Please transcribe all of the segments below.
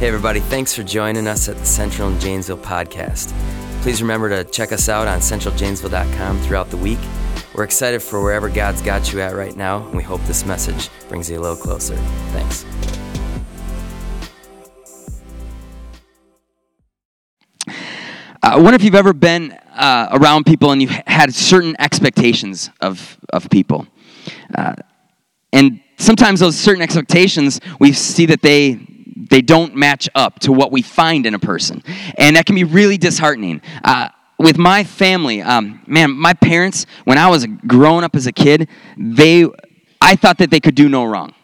Hey, everybody, thanks for joining us at the Central and Janesville podcast. Please remember to check us out on centraljanesville.com throughout the week. We're excited for wherever God's got you at right now, and we hope this message brings you a little closer. Thanks. I wonder if you've ever been uh, around people and you had certain expectations of, of people. Uh, and sometimes those certain expectations, we see that they, they don't match up to what we find in a person. And that can be really disheartening. Uh, with my family, um, man, my parents, when I was growing up as a kid, they, I thought that they could do no wrong.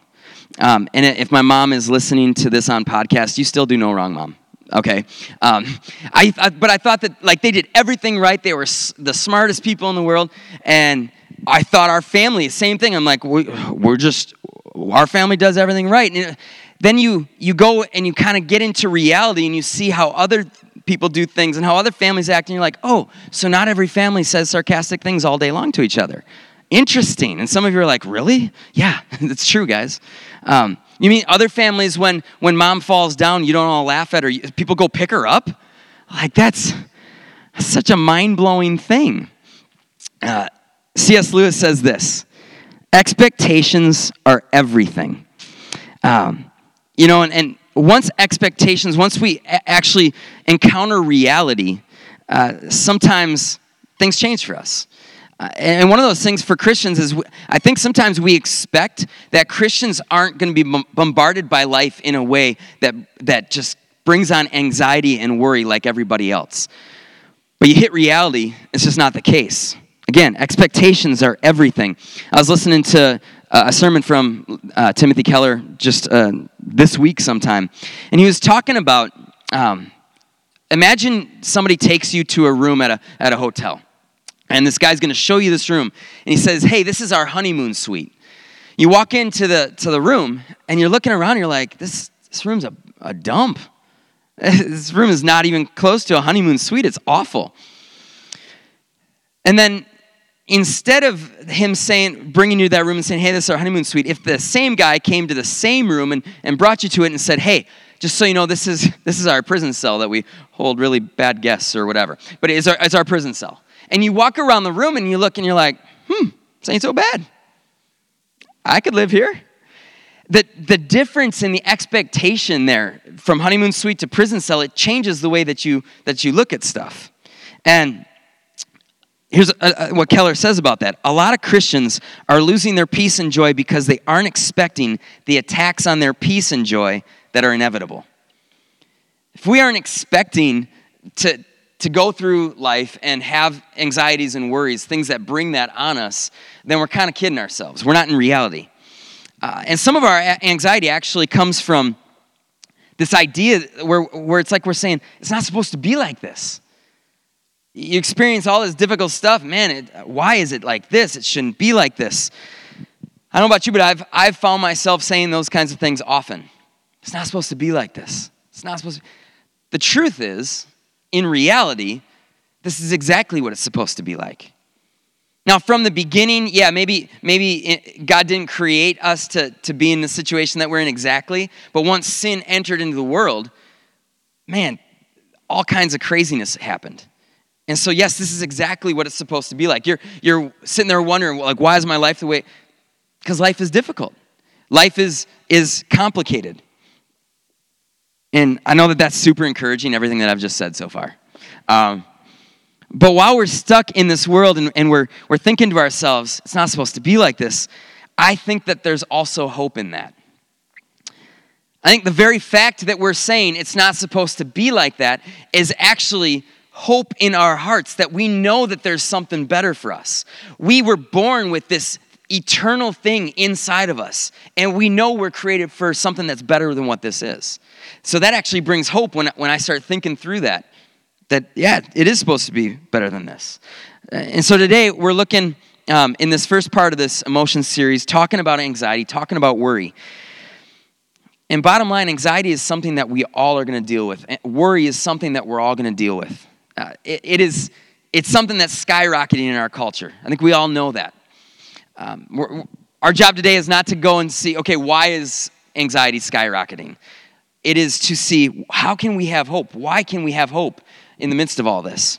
Um, and if my mom is listening to this on podcast, you still do no wrong, mom okay um, I, I, but i thought that like they did everything right they were s- the smartest people in the world and i thought our family same thing i'm like we, we're just our family does everything right and then you you go and you kind of get into reality and you see how other people do things and how other families act and you're like oh so not every family says sarcastic things all day long to each other interesting and some of you are like really yeah it's true guys um, you mean other families when when mom falls down, you don't all laugh at her. People go pick her up. Like that's, that's such a mind blowing thing. Uh, C.S. Lewis says this: expectations are everything. Um, you know, and, and once expectations, once we a- actually encounter reality, uh, sometimes things change for us. Uh, and one of those things for Christians is I think sometimes we expect that Christians aren't going to be bombarded by life in a way that, that just brings on anxiety and worry like everybody else. But you hit reality, it's just not the case. Again, expectations are everything. I was listening to uh, a sermon from uh, Timothy Keller just uh, this week sometime, and he was talking about um, imagine somebody takes you to a room at a, at a hotel and this guy's going to show you this room. And he says, Hey, this is our honeymoon suite. You walk into the, to the room and you're looking around, you're like, This, this room's a, a dump. this room is not even close to a honeymoon suite. It's awful. And then instead of him saying, bringing you to that room and saying, Hey, this is our honeymoon suite, if the same guy came to the same room and, and brought you to it and said, Hey, just so you know, this is, this is our prison cell that we hold really bad guests or whatever. But it's our, it's our prison cell and you walk around the room and you look and you're like, hmm, this ain't so bad. I could live here. The, the difference in the expectation there from honeymoon suite to prison cell, it changes the way that you, that you look at stuff. And here's a, a, what Keller says about that. A lot of Christians are losing their peace and joy because they aren't expecting the attacks on their peace and joy that are inevitable. If we aren't expecting to, to go through life and have anxieties and worries, things that bring that on us, then we're kind of kidding ourselves. We're not in reality. Uh, and some of our anxiety actually comes from this idea where, where it's like we're saying, it's not supposed to be like this. You experience all this difficult stuff, man, it, why is it like this? It shouldn't be like this. I don't know about you, but I've, I've found myself saying those kinds of things often. It's not supposed to be like this. It's not supposed to. The truth is, in reality, this is exactly what it's supposed to be like. Now, from the beginning, yeah, maybe, maybe God didn't create us to, to be in the situation that we're in exactly, but once sin entered into the world, man, all kinds of craziness happened. And so, yes, this is exactly what it's supposed to be like. You're, you're sitting there wondering, like, why is my life the way? Because life is difficult. Life is, is complicated. And I know that that's super encouraging, everything that I've just said so far. Um, but while we're stuck in this world and, and we're, we're thinking to ourselves, it's not supposed to be like this, I think that there's also hope in that. I think the very fact that we're saying it's not supposed to be like that is actually hope in our hearts that we know that there's something better for us. We were born with this eternal thing inside of us, and we know we're created for something that's better than what this is. So that actually brings hope when, when I start thinking through that. That, yeah, it is supposed to be better than this. And so today we're looking um, in this first part of this emotion series, talking about anxiety, talking about worry. And bottom line, anxiety is something that we all are going to deal with. Worry is something that we're all going to deal with. Uh, it, it is, it's something that's skyrocketing in our culture. I think we all know that. Um, our job today is not to go and see, okay, why is anxiety skyrocketing? it is to see how can we have hope? Why can we have hope in the midst of all this?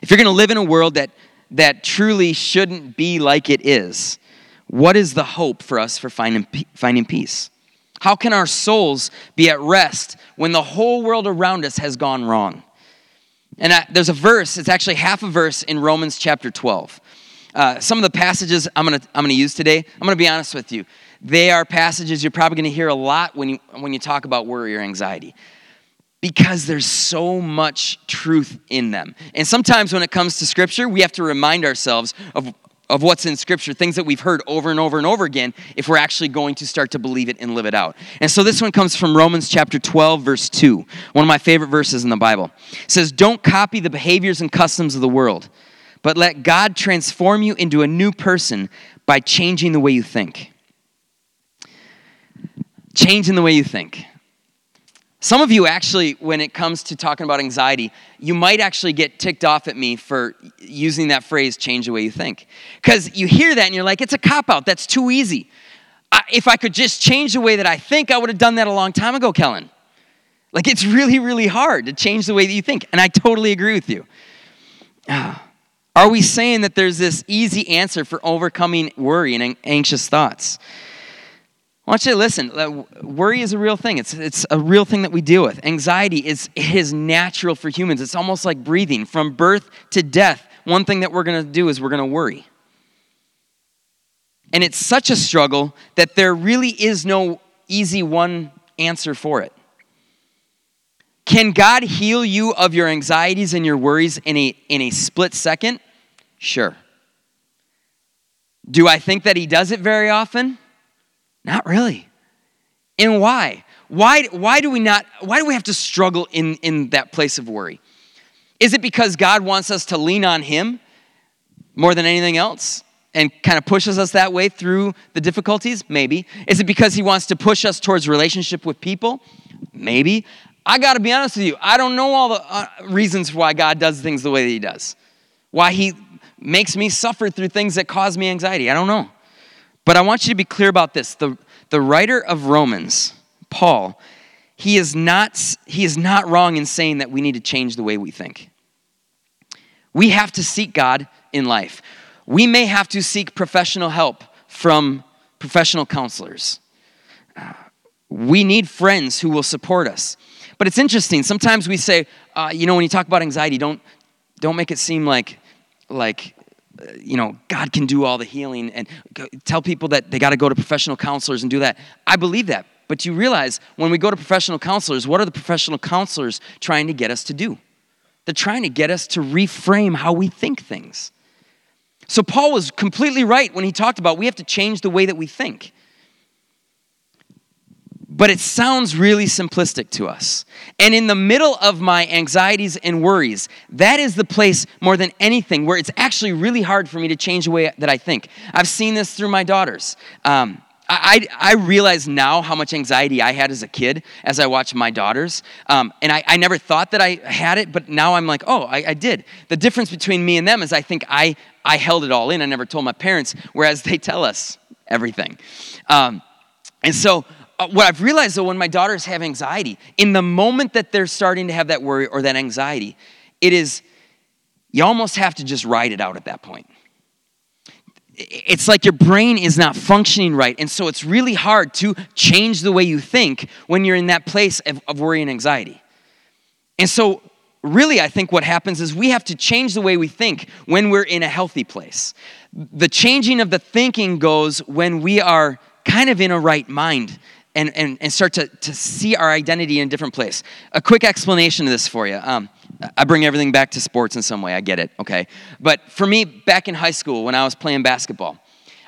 If you're going to live in a world that, that truly shouldn't be like it is, what is the hope for us for finding, finding peace? How can our souls be at rest when the whole world around us has gone wrong? And I, there's a verse, it's actually half a verse in Romans chapter 12. Uh, some of the passages I'm going to I'm to use today, I'm going to be honest with you. They are passages you're probably going to hear a lot when you, when you talk about worry or anxiety because there's so much truth in them. And sometimes when it comes to Scripture, we have to remind ourselves of, of what's in Scripture, things that we've heard over and over and over again, if we're actually going to start to believe it and live it out. And so this one comes from Romans chapter 12, verse 2, one of my favorite verses in the Bible. It says, Don't copy the behaviors and customs of the world, but let God transform you into a new person by changing the way you think. Changing the way you think. Some of you actually, when it comes to talking about anxiety, you might actually get ticked off at me for using that phrase, change the way you think. Because you hear that and you're like, it's a cop out, that's too easy. I, if I could just change the way that I think, I would have done that a long time ago, Kellen. Like, it's really, really hard to change the way that you think. And I totally agree with you. Are we saying that there's this easy answer for overcoming worry and anxious thoughts? I want you to listen. Worry is a real thing. It's, it's a real thing that we deal with. Anxiety is, it is natural for humans. It's almost like breathing. From birth to death, one thing that we're going to do is we're going to worry. And it's such a struggle that there really is no easy one answer for it. Can God heal you of your anxieties and your worries in a, in a split second? Sure. Do I think that He does it very often? Not really. And why? Why, why do we not, why do we have to struggle in, in that place of worry? Is it because God wants us to lean on Him more than anything else and kind of pushes us that way through the difficulties? Maybe. Is it because He wants to push us towards relationship with people? Maybe. I got to be honest with you, I don't know all the uh, reasons why God does things the way that He does. Why He makes me suffer through things that cause me anxiety. I don't know. But I want you to be clear about this. The, the writer of Romans, Paul, he is, not, he is not wrong in saying that we need to change the way we think. We have to seek God in life. We may have to seek professional help from professional counselors. Uh, we need friends who will support us. But it's interesting. Sometimes we say, uh, you know, when you talk about anxiety, don't, don't make it seem like, like you know, God can do all the healing and tell people that they got to go to professional counselors and do that. I believe that. But you realize when we go to professional counselors, what are the professional counselors trying to get us to do? They're trying to get us to reframe how we think things. So Paul was completely right when he talked about we have to change the way that we think. But it sounds really simplistic to us. And in the middle of my anxieties and worries, that is the place more than anything where it's actually really hard for me to change the way that I think. I've seen this through my daughters. Um, I, I, realize now how much anxiety I had as a kid as I watched my daughters. Um, and I, I, never thought that I had it, but now I'm like, oh, I, I, did. The difference between me and them is I think I, I held it all in. I never told my parents, whereas they tell us everything. Um, and so Uh, what I've realized though, when my daughters have anxiety, in the moment that they're starting to have that worry or that anxiety, it is, you almost have to just ride it out at that point. It's like your brain is not functioning right. And so it's really hard to change the way you think when you're in that place of, of worry and anxiety. And so, really, I think what happens is we have to change the way we think when we're in a healthy place. The changing of the thinking goes when we are kind of in a right mind and, and, and start to, to see our identity in a different place. A quick explanation of this for you. Um, I bring everything back to sports in some way, I get it, okay? But for me, back in high school when I was playing basketball,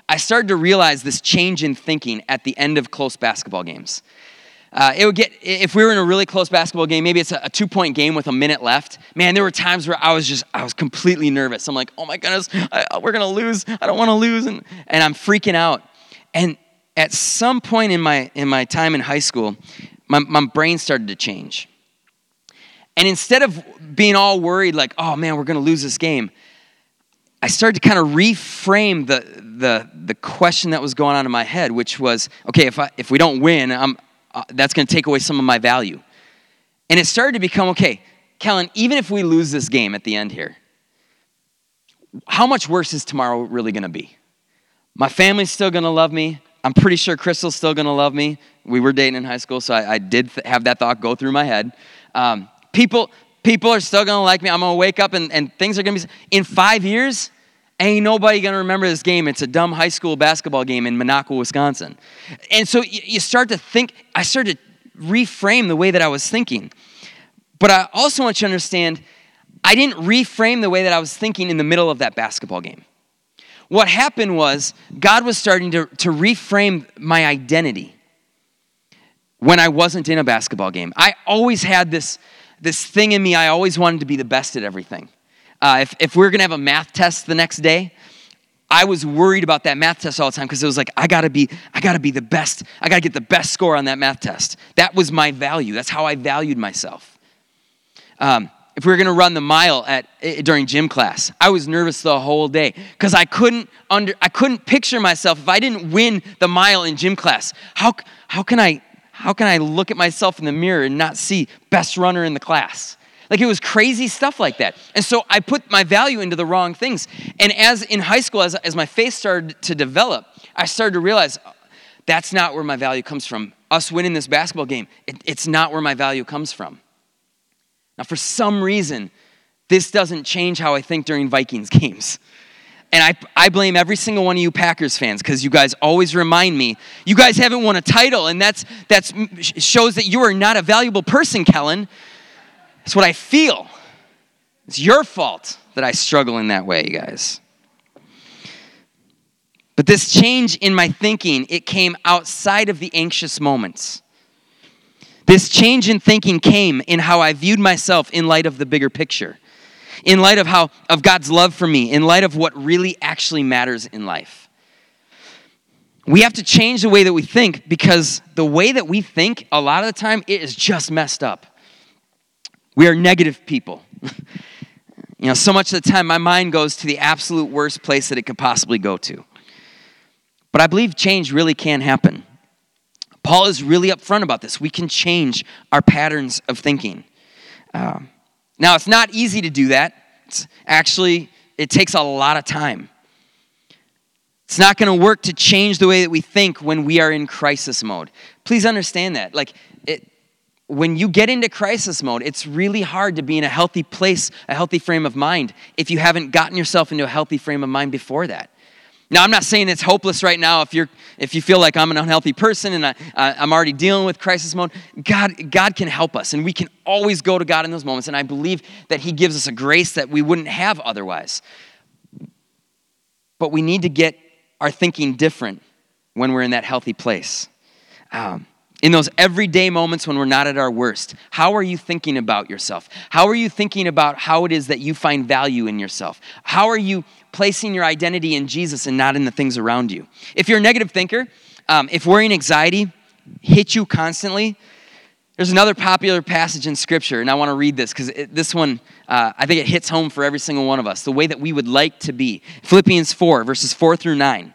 I started to realize this change in thinking at the end of close basketball games. Uh, it would get if we were in a really close basketball game maybe it's a, a, two point game with a minute left man there were times where i was just i was completely nervous i'm like oh my goodness I, we're gonna lose i don't want to lose and, and i'm freaking out and at some point in my, in my time in high school, my, my brain started to change. And instead of being all worried, like, oh man, we're going to lose this game, I started to kind of reframe the, the, the question that was going on in my head, which was, okay, if, I, if we don't win, I'm, uh, that's going to take away some of my value. And it started to become okay, Kellen, even if we lose this game at the end here, how much worse is tomorrow really going to be? My family's still going to love me. I'm pretty sure Crystal's still going to love me. We were dating in high school, so I, I did th- have that thought go through my head. Um, people, people are still going to like me. I'm going to wake up and, and things are going to be. In five years, ain't nobody going to remember this game. It's a dumb high school basketball game in Minocqua, Wisconsin. And so you, you start to think, I started to reframe the way that I was thinking. But I also want you to understand, I didn't reframe the way that I was thinking in the middle of that basketball game. What happened was God was starting to, to reframe my identity when I wasn't in a basketball game. I always had this, this thing in me, I always wanted to be the best at everything. Uh, if, if we going to have a math test the next day, I was worried about that math test all the time because it was like I gotta be, I gotta be the best. I gotta get the best score on that math test. That was my value. That's how I valued myself. Um, if we were going to run the mile at eh, during gym class i was nervous the whole day because i couldn't under i couldn't picture myself if i didn't win the mile in gym class how, how can i how can i look at myself in the mirror and not see best runner in the class? Like it was crazy stuff like that. And so i put my value into the wrong things. And as in high school as, as my faith started to develop i started to realize that's not where my value comes from. Us winning this basketball game it, it's not where my value comes from now, for some reason, this doesn't change how I think during Vikings games. And I, I blame every single one of you Packers fans because you guys always remind me you guys haven't won a title, and that's that's shows that you are not a valuable person, Kellen. That's what I feel. It's your fault that I struggle in that way, you guys. But this change in my thinking, it came outside of the anxious moments. This change in thinking came in how I viewed myself in light of the bigger picture, in light of how of God's love for me, in light of what really actually matters in life. We have to change the way that we think because the way that we think a lot of the time it is just messed up. We are negative people. you know, so much of the time my mind goes to the absolute worst place that it could possibly go to. But I believe change really can happen. Paul is really upfront about this. We can change our patterns of thinking. Um, now, it's not easy to do that. It's actually, it takes a lot of time. It's not going to work to change the way that we think when we are in crisis mode. Please understand that. Like, it, when you get into crisis mode, it's really hard to be in a healthy place, a healthy frame of mind, if you haven't gotten yourself into a healthy frame of mind before that. Now, I'm not saying it's hopeless right now if, you're, if you feel like I'm an unhealthy person and I, I'm already dealing with crisis mode. God, God can help us, and we can always go to God in those moments. And I believe that He gives us a grace that we wouldn't have otherwise. But we need to get our thinking different when we're in that healthy place. Um, in those everyday moments when we're not at our worst, how are you thinking about yourself? How are you thinking about how it is that you find value in yourself? How are you placing your identity in Jesus and not in the things around you? If you're a negative thinker, um, if worrying anxiety hits you constantly, there's another popular passage in Scripture, and I want to read this because this one, uh, I think it hits home for every single one of us, the way that we would like to be. Philippians 4, verses 4 through 9.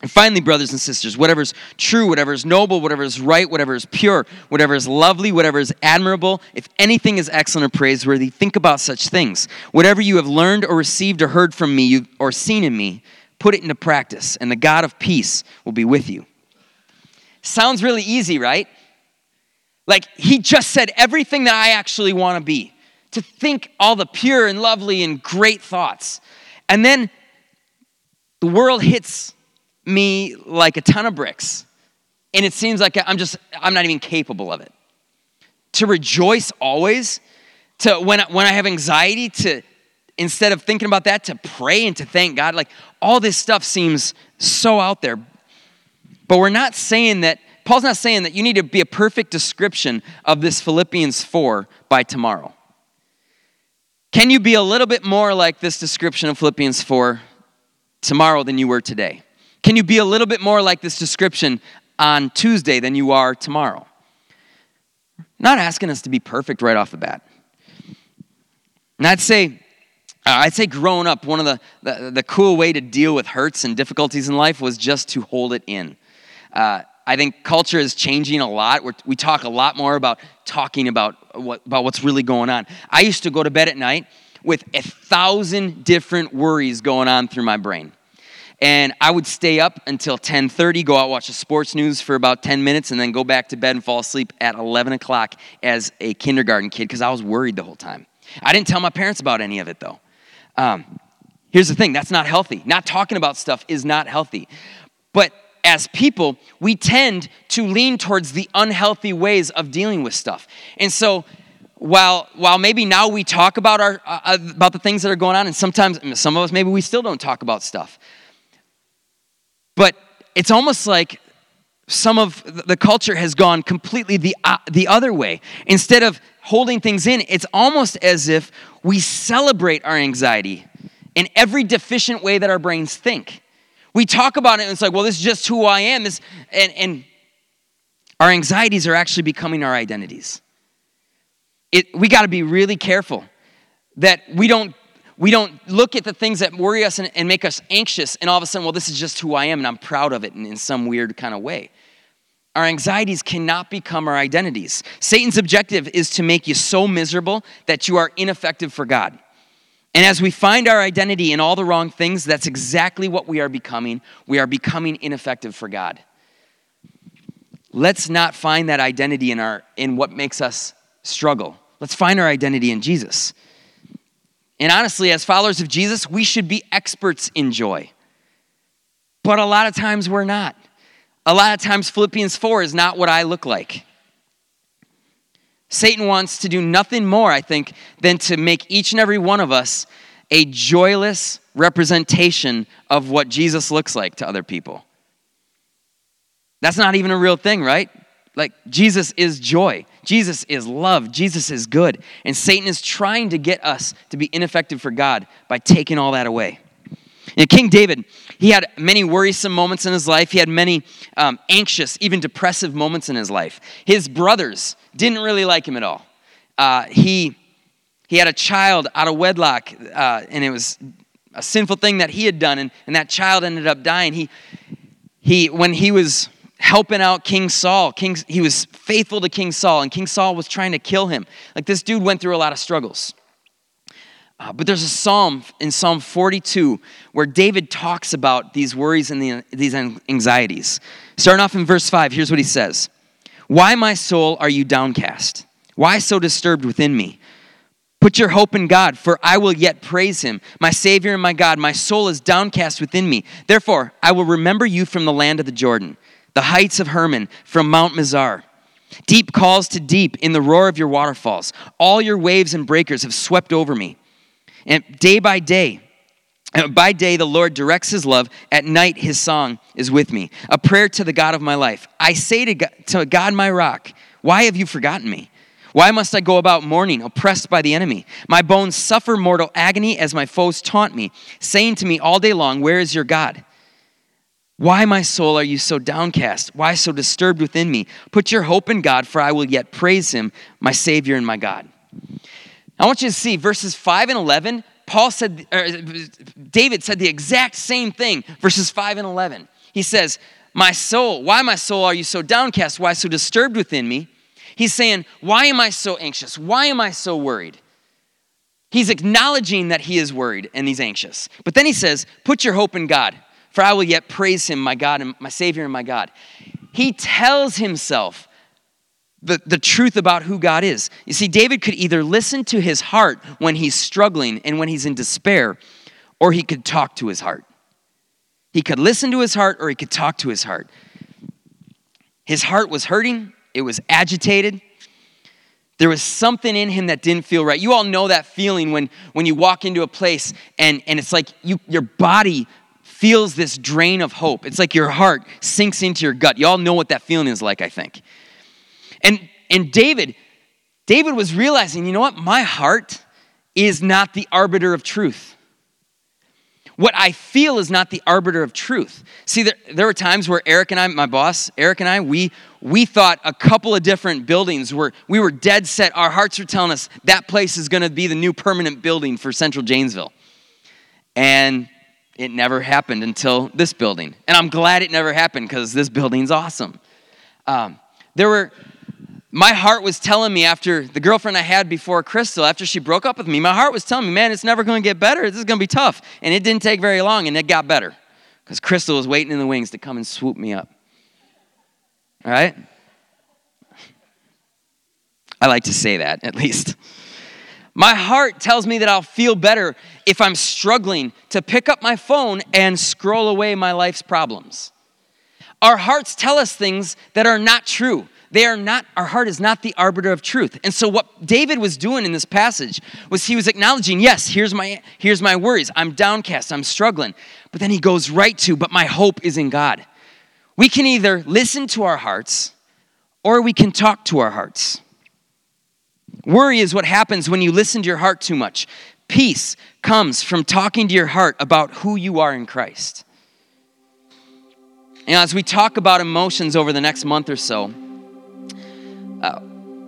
And finally, brothers and sisters, whatever is true, whatever is noble, whatever is right, whatever is pure, whatever is lovely, whatever is admirable, if anything is excellent or praiseworthy, think about such things. Whatever you have learned or received or heard from me or seen in me, put it into practice, and the God of peace will be with you. Sounds really easy, right? Like he just said everything that I actually want to be to think all the pure and lovely and great thoughts. And then the world hits me like a ton of bricks. And it seems like I'm just, I'm not even capable of it. To rejoice always, to when, when I have anxiety, to instead of thinking about that, to pray and to thank God, like all this stuff seems so out there. But we're not saying that, Paul's not saying that you need to be a perfect description of this Philippians 4 by tomorrow. Can you be a little bit more like this description of Philippians 4 tomorrow than you were today? Can you be a little bit more like this description on Tuesday than you are tomorrow? Not asking us to be perfect right off the bat. And I'd say, uh, I'd say growing up, one of the, the, the, cool way to deal with hurts and difficulties in life was just to hold it in. Uh, I think culture is changing a lot. We're, we talk a lot more about talking about, what, about what's really going on. I used to go to bed at night with a thousand different worries going on through my brain and i would stay up until 10.30 go out watch the sports news for about 10 minutes and then go back to bed and fall asleep at 11 o'clock as a kindergarten kid because i was worried the whole time i didn't tell my parents about any of it though um, here's the thing that's not healthy not talking about stuff is not healthy but as people, we tend to lean towards the unhealthy ways of dealing with stuff. And so, while, while maybe now we talk about, our, uh, uh, about the things that are going on, and sometimes some of us, maybe we still don't talk about stuff. But it's almost like some of the culture has gone completely the, uh, the other way. Instead of holding things in, it's almost as if we celebrate our anxiety in every deficient way that our brains think. We talk about it and it's like, well, this is just who I am. This, and, and our anxieties are actually becoming our identities. It, we got to be really careful that we don't we don't look at the things that worry us and, and, make us anxious and all of a sudden well this is just who i am and i'm proud of it in, in some weird kind of way our anxieties cannot become our identities satan's objective is to make you so miserable that you are ineffective for god and as we find our identity in all the wrong things, that's exactly what we are becoming. We are becoming ineffective for God. Let's not find that identity in, our, in what makes us struggle. Let's find our identity in Jesus. And honestly, as followers of Jesus, we should be experts in joy. But a lot of times we're not. A lot of times, Philippians 4 is not what I look like. Satan wants to do nothing more, I think, than to make each and every one of us a joyless representation of what Jesus looks like to other people. That's not even a real thing, right? Like, Jesus is joy. Jesus is love. Jesus is good. And Satan is trying to get us to be ineffective for God by taking all that away. And King David, he had many worrisome moments in his life. He had many um, anxious, even depressive moments in his life. His brothers didn't really like him at all. Uh, he, he had a child out of wedlock, uh, and it was a sinful thing that he had done, and, and that child ended up dying. He, he, when he was helping out King Saul, King, he was faithful to King Saul, and King Saul was trying to kill him. Like this dude went through a lot of struggles. Uh, but there's a psalm in Psalm 42 where David talks about these worries and the, these anxieties. Starting off in verse 5, here's what he says Why, my soul, are you downcast? Why so disturbed within me? Put your hope in God, for I will yet praise him, my Savior and my God. My soul is downcast within me. Therefore, I will remember you from the land of the Jordan, the heights of Hermon, from Mount Mizar. Deep calls to deep in the roar of your waterfalls. All your waves and breakers have swept over me. And day by day, by day, the Lord directs his love. At night, his song is with me. A prayer to the God of my life. I say to God, to God, my rock, why have you forgotten me? Why must I go about mourning, oppressed by the enemy? My bones suffer mortal agony as my foes taunt me, saying to me all day long, Where is your God? Why, my soul, are you so downcast? Why so disturbed within me? Put your hope in God, for I will yet praise him, my Savior and my God. I want you to see verses 5 and 11. Paul said, David said the exact same thing, verses 5 and 11. He says, My soul, why, my soul, are you so downcast? Why so disturbed within me? He's saying, Why am I so anxious? Why am I so worried? He's acknowledging that he is worried and he's anxious. But then he says, Put your hope in God, for I will yet praise him, my God and my Savior and my God. He tells himself the, the truth about who God is. You see, David could either listen to his heart when he's struggling and when he's in despair, or he could talk to his heart. He could listen to his heart or he could talk to his heart. His heart was hurting, it was agitated. There was something in him that didn't feel right. You all know that feeling when, when you walk into a place and, and it's like you, your body feels this drain of hope. It's like your heart sinks into your gut. You all know what that feeling is like, I think. And, and David, David was realizing, you know what? My heart is not the arbiter of truth. What I feel is not the arbiter of truth. See, there, there were times where Eric and I, my boss, Eric and I, we, we thought a couple of different buildings were, we were dead set. Our hearts were telling us that place is going to be the new permanent building for Central Janesville. And it never happened until this building. And I'm glad it never happened because this building's awesome. Um, there were, my heart was telling me after the girlfriend I had before Crystal, after she broke up with me, my heart was telling me, man, it's never going to get better. This is going to be tough. And it didn't take very long, and it got better because Crystal was waiting in the wings to come and swoop me up. All right? I like to say that, at least. My heart tells me that I'll feel better if I'm struggling to pick up my phone and scroll away my life's problems. Our hearts tell us things that are not true. They are not, our heart is not the arbiter of truth. And so what David was doing in this passage was he was acknowledging, yes, here's my here's my worries. I'm downcast, I'm struggling. But then he goes right to, but my hope is in God. We can either listen to our hearts or we can talk to our hearts. Worry is what happens when you listen to your heart too much. Peace comes from talking to your heart about who you are in Christ. And as we talk about emotions over the next month or so, uh,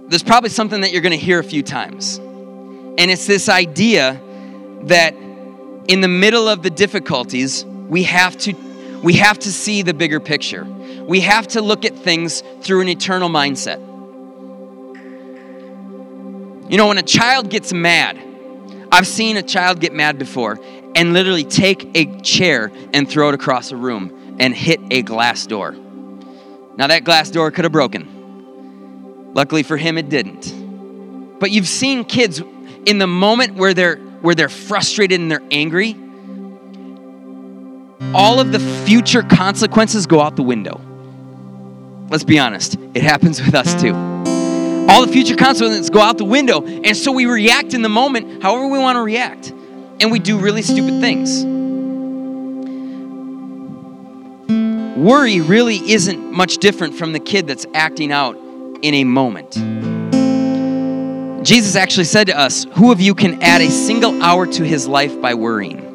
there's probably something that you're going to hear a few times. And it's this idea that in the middle of the difficulties, we have to we have to see the bigger picture. We have to look at things through an eternal mindset. You know, when a child gets mad, I've seen a child get mad before and literally take a chair and throw it across a room and hit a glass door. Now, that glass door could have broken. Luckily for him, it didn't. But you've seen kids in the moment where they're where they're frustrated and they're angry, all of the future consequences go out the window. Let's be honest, it happens with us too. All the future consequences go out the window, and so we react in the moment however we want to react, and we do really stupid things. Worry really isn't much different from the kid that's acting out in a moment. Jesus actually said to us, Who of you can add a single hour to his life by worrying?